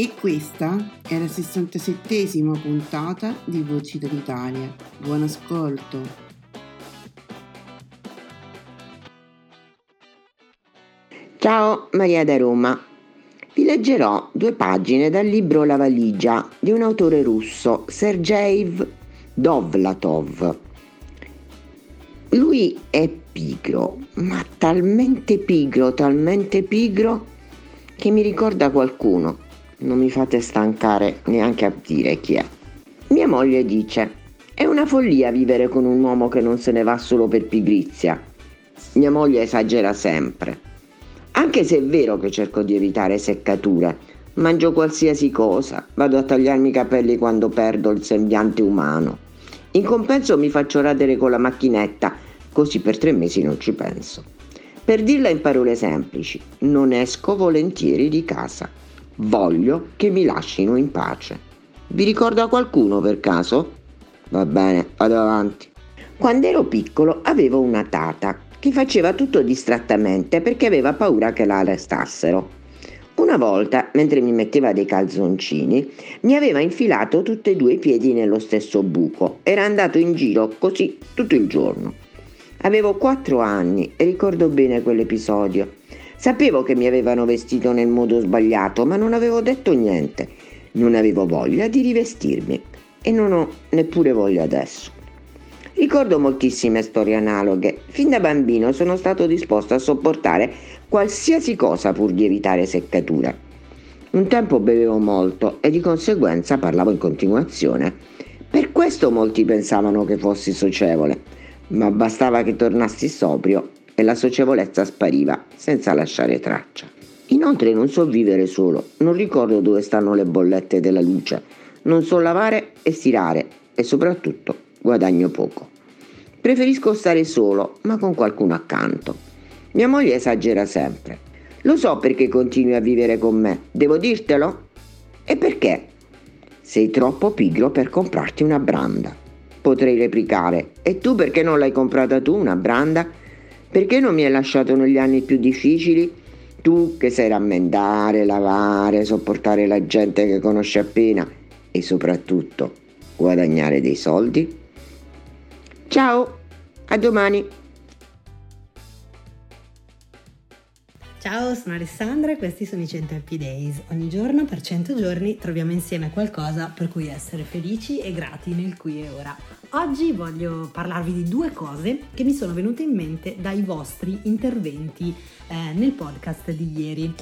E questa è la 67esima puntata di Voci dall'Italia. Buon ascolto! Ciao Maria da Roma. Vi leggerò due pagine dal libro La valigia di un autore russo, Sergei Dovlatov. Lui è pigro, ma talmente pigro, talmente pigro che mi ricorda qualcuno non mi fate stancare neanche a dire chi è. Mia moglie dice, è una follia vivere con un uomo che non se ne va solo per pigrizia. Mia moglie esagera sempre. Anche se è vero che cerco di evitare seccature, mangio qualsiasi cosa, vado a tagliarmi i capelli quando perdo il sembiante umano. In compenso mi faccio radere con la macchinetta, così per tre mesi non ci penso. Per dirla in parole semplici, non esco volentieri di casa. Voglio che mi lasciino in pace. Vi ricorda qualcuno per caso? Va bene, vado avanti. Quando ero piccolo avevo una tata che faceva tutto distrattamente perché aveva paura che la arrestassero. Una volta, mentre mi metteva dei calzoncini, mi aveva infilato tutti e due i piedi nello stesso buco. Era andato in giro così tutto il giorno. Avevo quattro anni e ricordo bene quell'episodio. Sapevo che mi avevano vestito nel modo sbagliato, ma non avevo detto niente. Non avevo voglia di rivestirmi e non ho neppure voglia adesso. Ricordo moltissime storie analoghe. Fin da bambino sono stato disposto a sopportare qualsiasi cosa pur di evitare seccature. Un tempo bevevo molto e di conseguenza parlavo in continuazione. Per questo molti pensavano che fossi socievole, ma bastava che tornassi sobrio e la socievolezza spariva senza lasciare traccia. Inoltre non so vivere solo, non ricordo dove stanno le bollette della luce, non so lavare e stirare e soprattutto guadagno poco. Preferisco stare solo, ma con qualcuno accanto. Mia moglie esagera sempre. Lo so perché continui a vivere con me, devo dirtelo? E perché? Sei troppo pigro per comprarti una branda. Potrei replicare, e tu perché non l'hai comprata tu una branda? Perché non mi hai lasciato negli anni più difficili? Tu che sai rammendare, lavare, sopportare la gente che conosci appena e soprattutto guadagnare dei soldi? Ciao, a domani! Ciao, sono Alessandra e questi sono i 100 Happy Days. Ogni giorno per 100 giorni troviamo insieme qualcosa per cui essere felici e grati nel qui e ora. Oggi voglio parlarvi di due cose che mi sono venute in mente dai vostri interventi eh, nel podcast di ieri.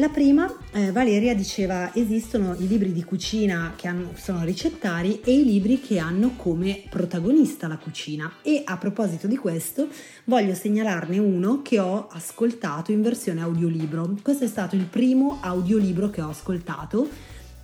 La prima, eh, Valeria diceva, esistono i libri di cucina che hanno, sono ricettari e i libri che hanno come protagonista la cucina. E a proposito di questo, voglio segnalarne uno che ho ascoltato in versione audiolibro. Questo è stato il primo audiolibro che ho ascoltato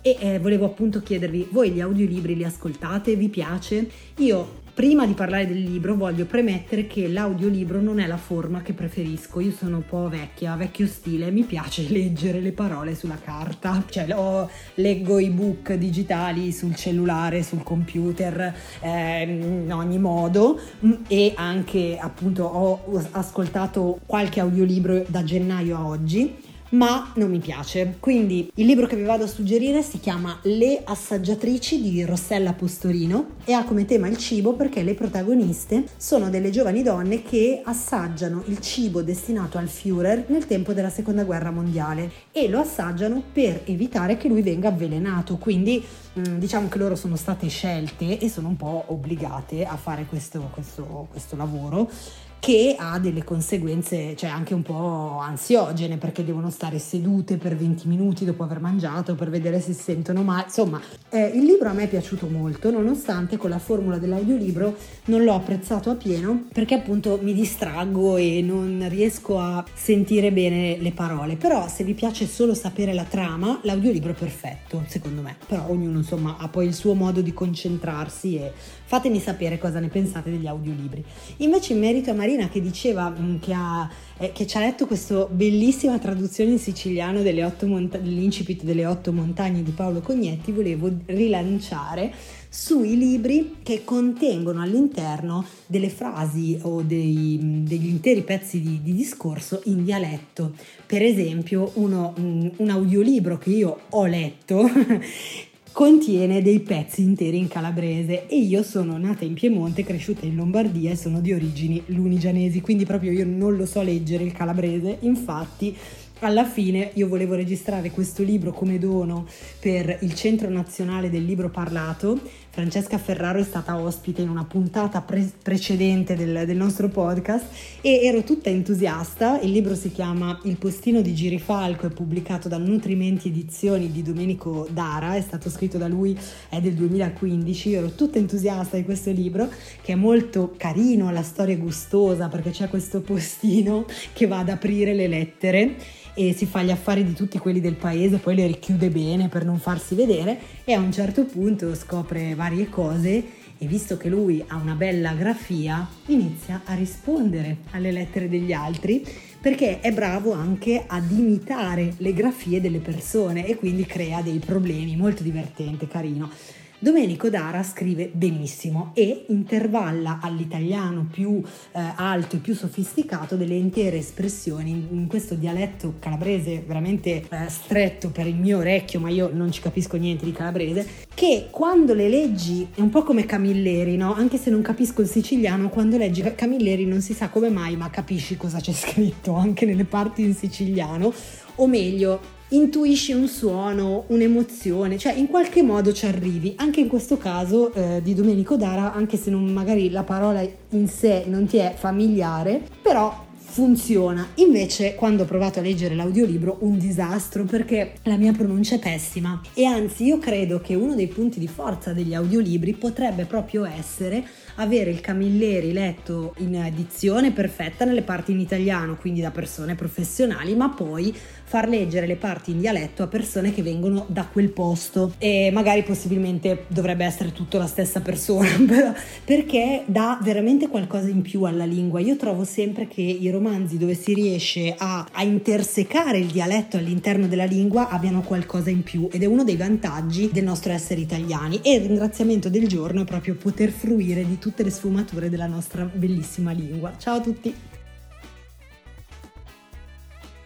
e eh, volevo appunto chiedervi, voi gli audiolibri li ascoltate? Vi piace? Io Prima di parlare del libro voglio premettere che l'audiolibro non è la forma che preferisco, io sono un po' vecchia, vecchio stile, mi piace leggere le parole sulla carta, cioè ho, leggo i book digitali sul cellulare, sul computer, eh, in ogni modo. Mm, e anche appunto ho ascoltato qualche audiolibro da gennaio a oggi ma non mi piace. Quindi il libro che vi vado a suggerire si chiama Le assaggiatrici di Rossella Postorino e ha come tema il cibo perché le protagoniste sono delle giovani donne che assaggiano il cibo destinato al Führer nel tempo della seconda guerra mondiale e lo assaggiano per evitare che lui venga avvelenato. Quindi mm, diciamo che loro sono state scelte e sono un po' obbligate a fare questo, questo, questo lavoro che ha delle conseguenze, cioè anche un po' ansiogene perché devono stare sedute per 20 minuti dopo aver mangiato per vedere se sentono male. Insomma, eh, il libro a me è piaciuto molto, nonostante con la formula dell'audiolibro non l'ho apprezzato a pieno perché appunto mi distraggo e non riesco a sentire bene le parole. Però se vi piace solo sapere la trama, l'audiolibro è perfetto, secondo me. Però ognuno insomma ha poi il suo modo di concentrarsi e fatemi sapere cosa ne pensate degli audiolibri. Invece in merito a Marina che diceva mm, che, ha, eh, che, ci ha letto questa bellissima traduzione in siciliano monta- dell'incipit delle otto montagne di Paolo Cognetti, volevo rilanciare sui libri che contengono all'interno delle frasi o dei, mm, degli interi pezzi di, di, discorso in dialetto. Per esempio, uno, mm, un audiolibro che io ho letto contiene dei pezzi interi in calabrese. E io sono nata in Piemonte, cresciuta in Lombardia e sono di origini lunigianesi, quindi proprio io non lo so leggere il calabrese, infatti alla fine io volevo registrare questo libro come dono per il Centro Nazionale del Libro Parlato. Francesca Ferraro è stata ospite in una puntata pre- precedente del, del, nostro podcast e ero tutta entusiasta. Il libro si chiama Il postino di Girifalco, è pubblicato da Nutrimenti Edizioni di Domenico Dara, è stato scritto da lui, è del 2015. Io ero tutta entusiasta di questo libro che è molto carino, la storia è gustosa perché c'è questo postino che va ad aprire le lettere e si fa gli affari di tutti quelli del paese, poi le richiude bene per non farsi vedere e a un certo punto scopre varie cose e visto che lui ha una bella grafia inizia a rispondere alle lettere degli altri perché è bravo anche ad imitare le grafie delle persone e quindi crea dei problemi, molto divertente, carino. Domenico Dara scrive benissimo e intervalla all'italiano più eh, alto e più sofisticato delle intere espressioni in questo dialetto calabrese veramente eh, stretto per il mio orecchio, ma io non ci capisco niente di calabrese, che quando le leggi è un po' come Camilleri, no? Anche se non capisco il siciliano, quando leggi Camilleri non si sa come mai, ma capisci cosa c'è scritto anche nelle parti in siciliano, o meglio, intuisci un suono, un'emozione, cioè in qualche modo ci arrivi. Anche in questo caso eh, di Domenico Dara, anche se non, magari la parola in sé non ti è familiare, però funziona. Invece, quando ho provato a leggere l'audiolibro, un disastro perché la mia pronuncia è pessima. E anzi, io credo che uno dei punti di forza degli audiolibri potrebbe proprio essere avere il Camilleri letto in edizione perfetta nelle parti in italiano, quindi da persone professionali, ma poi far leggere le parti in dialetto a persone che vengono da quel posto e magari possibilmente dovrebbe essere tutto la stessa persona, però, perché dà veramente qualcosa in più alla lingua. Io trovo sempre che i romanzi dove si riesce a, a intersecare il dialetto all'interno della lingua abbiano qualcosa in più ed è uno dei vantaggi del nostro essere italiani e il ringraziamento del giorno è proprio poter fruire di tutte le sfumature della nostra bellissima lingua. Ciao a tutti!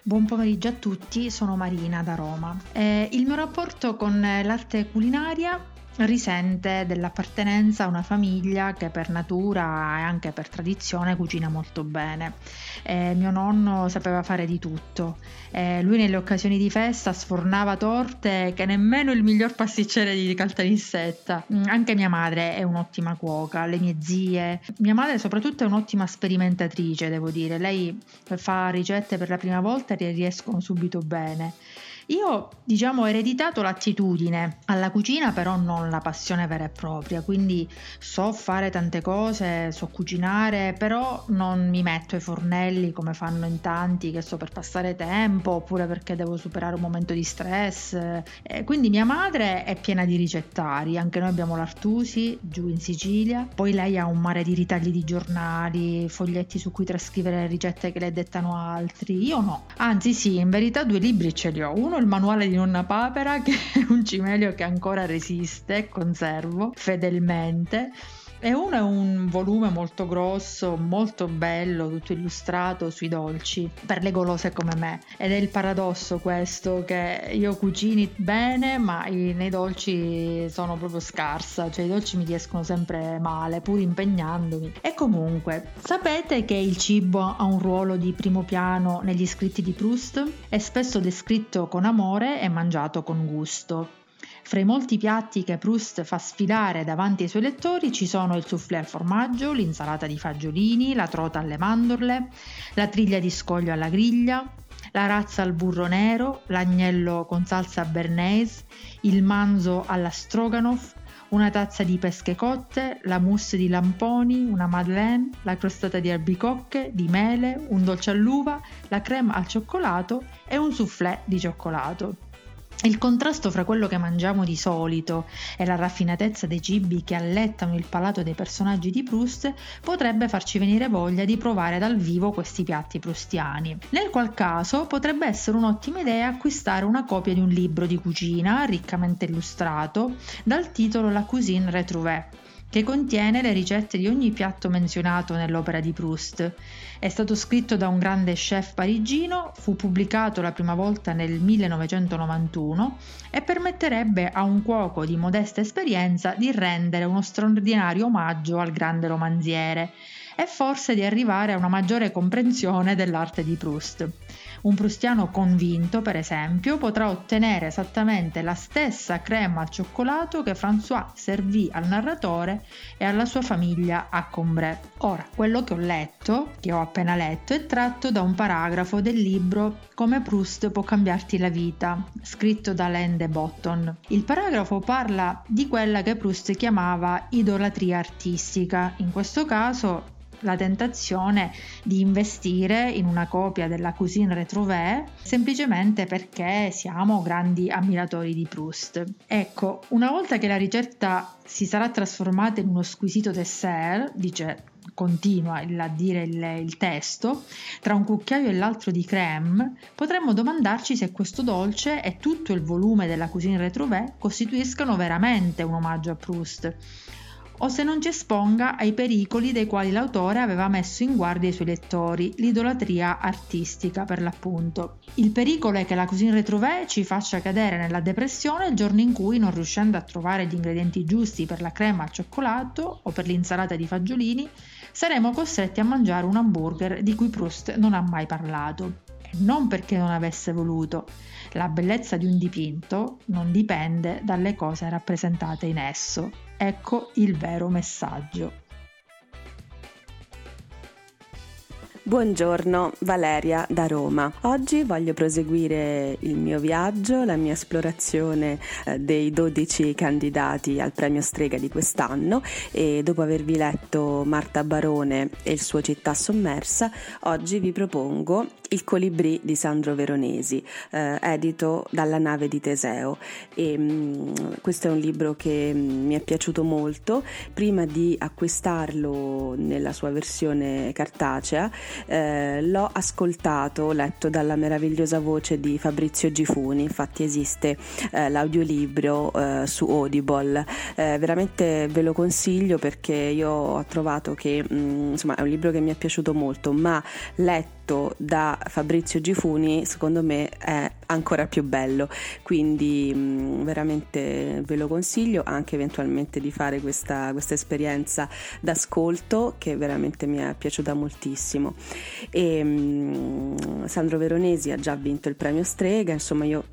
Buon pomeriggio a tutti, sono Marina da Roma. Eh, il mio rapporto con l'arte culinaria risente dell'appartenenza a una famiglia che per natura e anche per tradizione cucina molto bene. Eh, mio nonno sapeva fare di tutto. Eh, lui nelle occasioni di festa sfornava torte che nemmeno il miglior pasticcere di caltanissetta. Mm, anche mia madre è un'ottima cuoca, le mie zie. Mia madre soprattutto è un'ottima sperimentatrice, devo dire. Lei fa ricette per la prima volta e riescono subito bene. Io, diciamo, ho ereditato l'attitudine alla cucina, però non la passione vera e propria, quindi so fare tante cose, so cucinare, però non mi metto ai fornelli come fanno in tanti, che so per passare tempo oppure perché devo superare un momento di stress. E quindi mia madre è piena di ricettari, anche noi abbiamo l'Artusi giù in Sicilia, poi lei ha un mare di ritagli di giornali, foglietti su cui trascrivere le ricette che le dettano altri. Io no. Anzi sì, in verità due libri ce li ho. Uno il manuale di nonna Papera, che è un cimelio che ancora resiste, conservo fedelmente e uno è un volume molto grosso, molto bello, tutto illustrato sui dolci, per le golose come me. Ed è il paradosso questo, che io cucini bene, ma nei dolci sono proprio scarsa, cioè i dolci mi riescono sempre male, pur impegnandomi. E comunque, sapete che il cibo ha un ruolo di primo piano negli scritti di Proust? È spesso descritto con amore e mangiato con gusto. Fra i molti piatti che Proust fa sfilare davanti ai suoi lettori ci sono il soufflé al formaggio, l'insalata di fagiolini, la trota alle mandorle, la triglia di scoglio alla griglia, la razza al burro nero, l'agnello con salsa bernaise, il manzo alla stroganoff, una tazza di pesche cotte, la mousse di lamponi, una madeleine, la crostata di albicocche, di mele, un dolce all'uva, la crema al cioccolato e un soufflé di cioccolato. Il contrasto fra quello che mangiamo di solito e la raffinatezza dei cibi che allettano il palato dei personaggi di Proust potrebbe farci venire voglia di provare dal vivo questi piatti prustiani. Nel qual caso potrebbe essere un'ottima idea acquistare una copia di un libro di cucina riccamente illustrato dal titolo La cuisine retrouvée che contiene le ricette di ogni piatto menzionato nell'opera di Proust. È stato scritto da un grande chef parigino, fu pubblicato la prima volta nel 1991 e permetterebbe a un cuoco di modesta esperienza di rendere uno straordinario omaggio al grande romanziere e forse di arrivare a una maggiore comprensione dell'arte di Proust. Un prustiano convinto, per esempio, potrà ottenere esattamente la stessa crema al cioccolato che François servì al narratore e alla sua famiglia a Combray. Ora, quello che ho letto, che ho appena letto, è tratto da un paragrafo del libro Come Proust può cambiarti la vita, scritto da Alain de Botton. Il paragrafo parla di quella che Proust chiamava idolatria artistica. In questo caso la tentazione di investire in una copia della Cuisine Retrouvée semplicemente perché siamo grandi ammiratori di Proust. Ecco, una volta che la ricetta si sarà trasformata in uno squisito dessert, dice continua a dire il, il, testo, tra un cucchiaio e l'altro di creme, potremmo domandarci se questo dolce e tutto il volume della Cuisine Retrouvée costituiscano veramente un omaggio a Proust o se non ci esponga ai pericoli dei quali l'autore aveva messo in guardia i suoi lettori, l'idolatria artistica per l'appunto. Il pericolo è che la Cuisine Retrouvée ci faccia cadere nella depressione il giorno in cui, non riuscendo a trovare gli ingredienti giusti per la crema al cioccolato o per l'insalata di fagiolini, saremo costretti a mangiare un hamburger di cui Proust non ha mai parlato. E non perché non avesse voluto. La bellezza di un dipinto non dipende dalle cose rappresentate in esso. Ecco il vero messaggio. Buongiorno, Valeria da Roma. Oggi voglio proseguire il mio viaggio, la mia esplorazione eh, dei 12 candidati al premio Strega di quest'anno e dopo avervi letto Marta Barone e il suo Città sommersa, oggi vi propongo Il colibrì di Sandro Veronesi, eh, edito dalla nave di Teseo. E, mh, mm, questo è un libro che mh, mm, mi è piaciuto molto. Prima di acquistarlo nella sua versione cartacea, eh, l'ho ascoltato, letto dalla meravigliosa voce di Fabrizio Gifuni, infatti esiste eh, l'audiolibro eh, su Audible, eh, veramente ve lo consiglio perché io ho trovato che mh, mm, insomma è un libro che mi è piaciuto molto, ma letto da Fabrizio Gifuni secondo me è ancora più bello. Quindi mh, mm, veramente ve lo consiglio anche eventualmente di fare questa, questa esperienza d'ascolto che veramente mi è piaciuta moltissimo e mm, Sandro Veronesi ha già vinto il premio Strega insomma io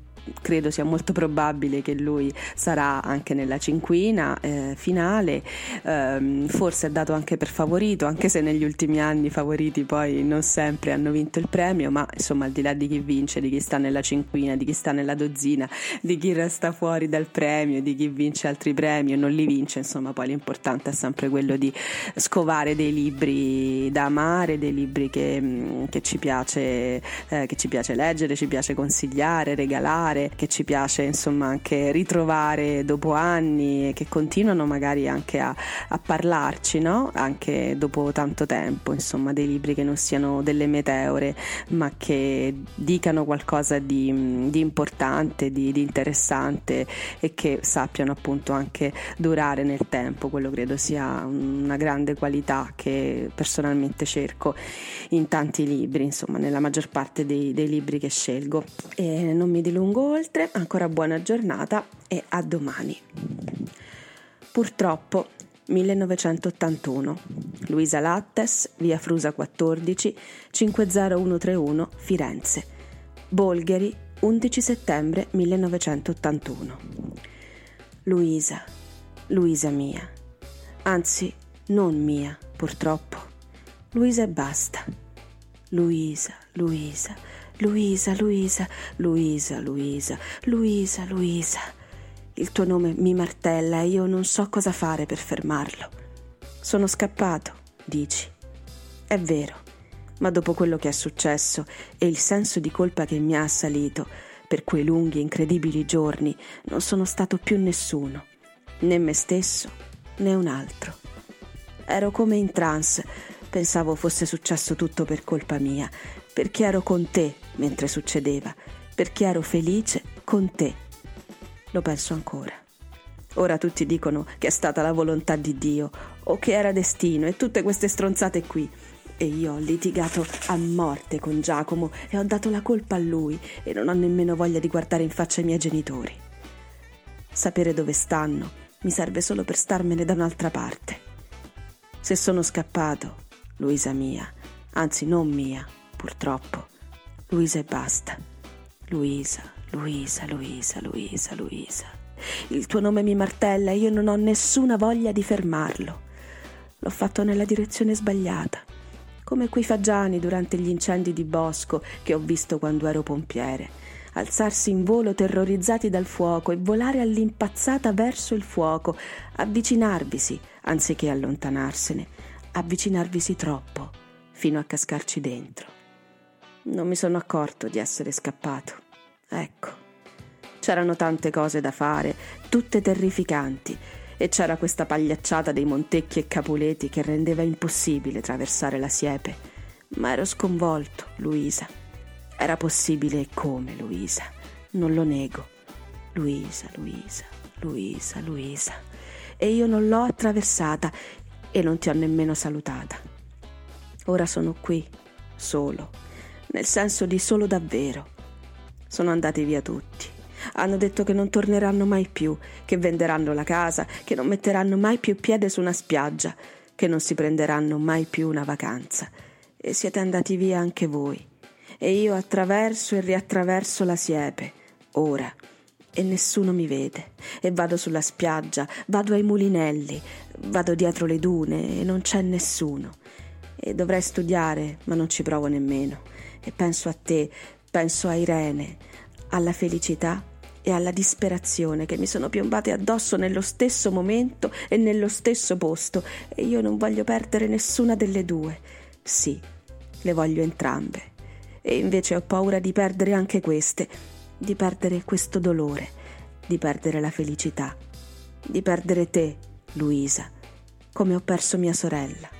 credo sia molto probabile che lui sarà anche nella cinquina eh, finale, eh, forse è dato anche per favorito, anche se negli ultimi anni i favoriti poi non sempre hanno vinto il premio, ma insomma al di là di chi vince, di chi sta nella cinquina, di chi sta nella dozzina, di chi resta fuori dal premio, di chi vince altri premi e non li vince, insomma poi l'importante è sempre quello di scovare dei libri da amare, dei libri che, che, ci, piace, eh, che ci piace leggere, ci piace consigliare, regalare particolare che ci piace insomma anche ritrovare dopo anni e che continuano magari anche a, a parlarci, no? Anche dopo tanto tempo, insomma, dei libri che non siano delle meteore, ma che dicano qualcosa di, di importante, di, di interessante e che sappiano appunto anche durare nel tempo. Quello credo sia una grande qualità che personalmente cerco in tanti libri, insomma, nella maggior parte dei, dei libri che scelgo. E non mi dilungo oltre, ancora buona giornata e a domani. Purtroppo 1981 Luisa Lattes, via Frusa 14, 50131 Firenze. Bolgheri 11 settembre 1981. Luisa, Luisa mia. Anzi, non mia, purtroppo. Luisa e basta. Luisa, Luisa, Luisa, Luisa, Luisa, Luisa, Luisa, Luisa. Il tuo nome mi martella e io non so cosa fare per fermarlo. Sono scappato, dici. È vero ma dopo quello che è successo e il senso di colpa che mi ha assalito, per quei lunghi incredibili giorni non sono stato più nessuno, né me stesso né un altro. Ero come in trance, pensavo fosse successo tutto per colpa mia, perché ero con te mentre succedeva, perché ero felice con te. Lo penso ancora. Ora tutti dicono che è stata la volontà di Dio o che era destino e tutte queste stronzate qui. E io ho litigato a morte con Giacomo e ho dato la colpa a lui e non ho nemmeno voglia di guardare in faccia i miei genitori. Sapere dove stanno mi serve solo per starmene da un'altra parte. Se sono scappato, Luisa mia, anzi non mia, purtroppo, Luisa e basta. Luisa, Luisa, Luisa, Luisa, Luisa. Il tuo nome mi martella e io non ho nessuna voglia di fermarlo. L'ho fatto nella direzione sbagliata come quei fagiani durante gli incendi di bosco che ho visto quando ero pompiere, alzarsi in volo terrorizzati dal fuoco e volare all'impazzata verso il fuoco, avvicinarvisi anziché allontanarsene, avvicinarvisi troppo fino a cascarci dentro. Non mi sono accorto di essere scappato. Ecco, c'erano tante cose da fare, tutte terrificanti, e c'era questa pagliacciata dei Montecchi e Capuleti che rendeva impossibile traversare la siepe. Ma ero sconvolto, Luisa. Era possibile come, Luisa. Non lo nego. Luisa, Luisa, Luisa, Luisa. E io non l'ho attraversata e non ti ho nemmeno salutata. Ora sono qui, solo, nel senso di solo davvero. Sono andati via tutti hanno detto che non torneranno mai più, che venderanno la casa, che non metteranno mai più piede su una spiaggia, che non si prenderanno mai più una vacanza. E siete andati via anche voi. E io attraverso e riattraverso la siepe, ora. E nessuno mi vede. E vado sulla spiaggia, vado ai mulinelli, vado dietro le dune e non c'è nessuno. E dovrei studiare, ma non ci provo nemmeno. E penso a te, penso a Irene, alla felicità e alla disperazione che mi sono piombate addosso nello stesso momento e nello stesso posto e io non voglio perdere nessuna delle due. Sì, le voglio entrambe. E invece ho paura di perdere anche queste, di perdere questo dolore, di perdere la felicità, di perdere te, Luisa, come ho perso mia sorella.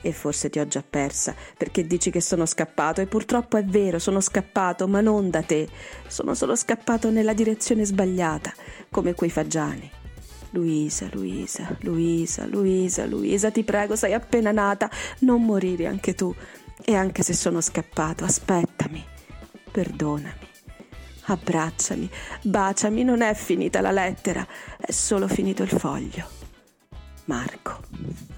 E forse ti ho già persa, perché dici che sono scappato, e purtroppo è vero, sono scappato, ma non da te. Sono solo scappato nella direzione sbagliata, come quei fagiani. Luisa, Luisa, Luisa, Luisa, Luisa, ti prego, sei appena nata, non morire anche tu. E anche se sono scappato, aspettami, perdonami, abbracciami, baciami, non è finita la lettera, è solo finito il foglio. Marco.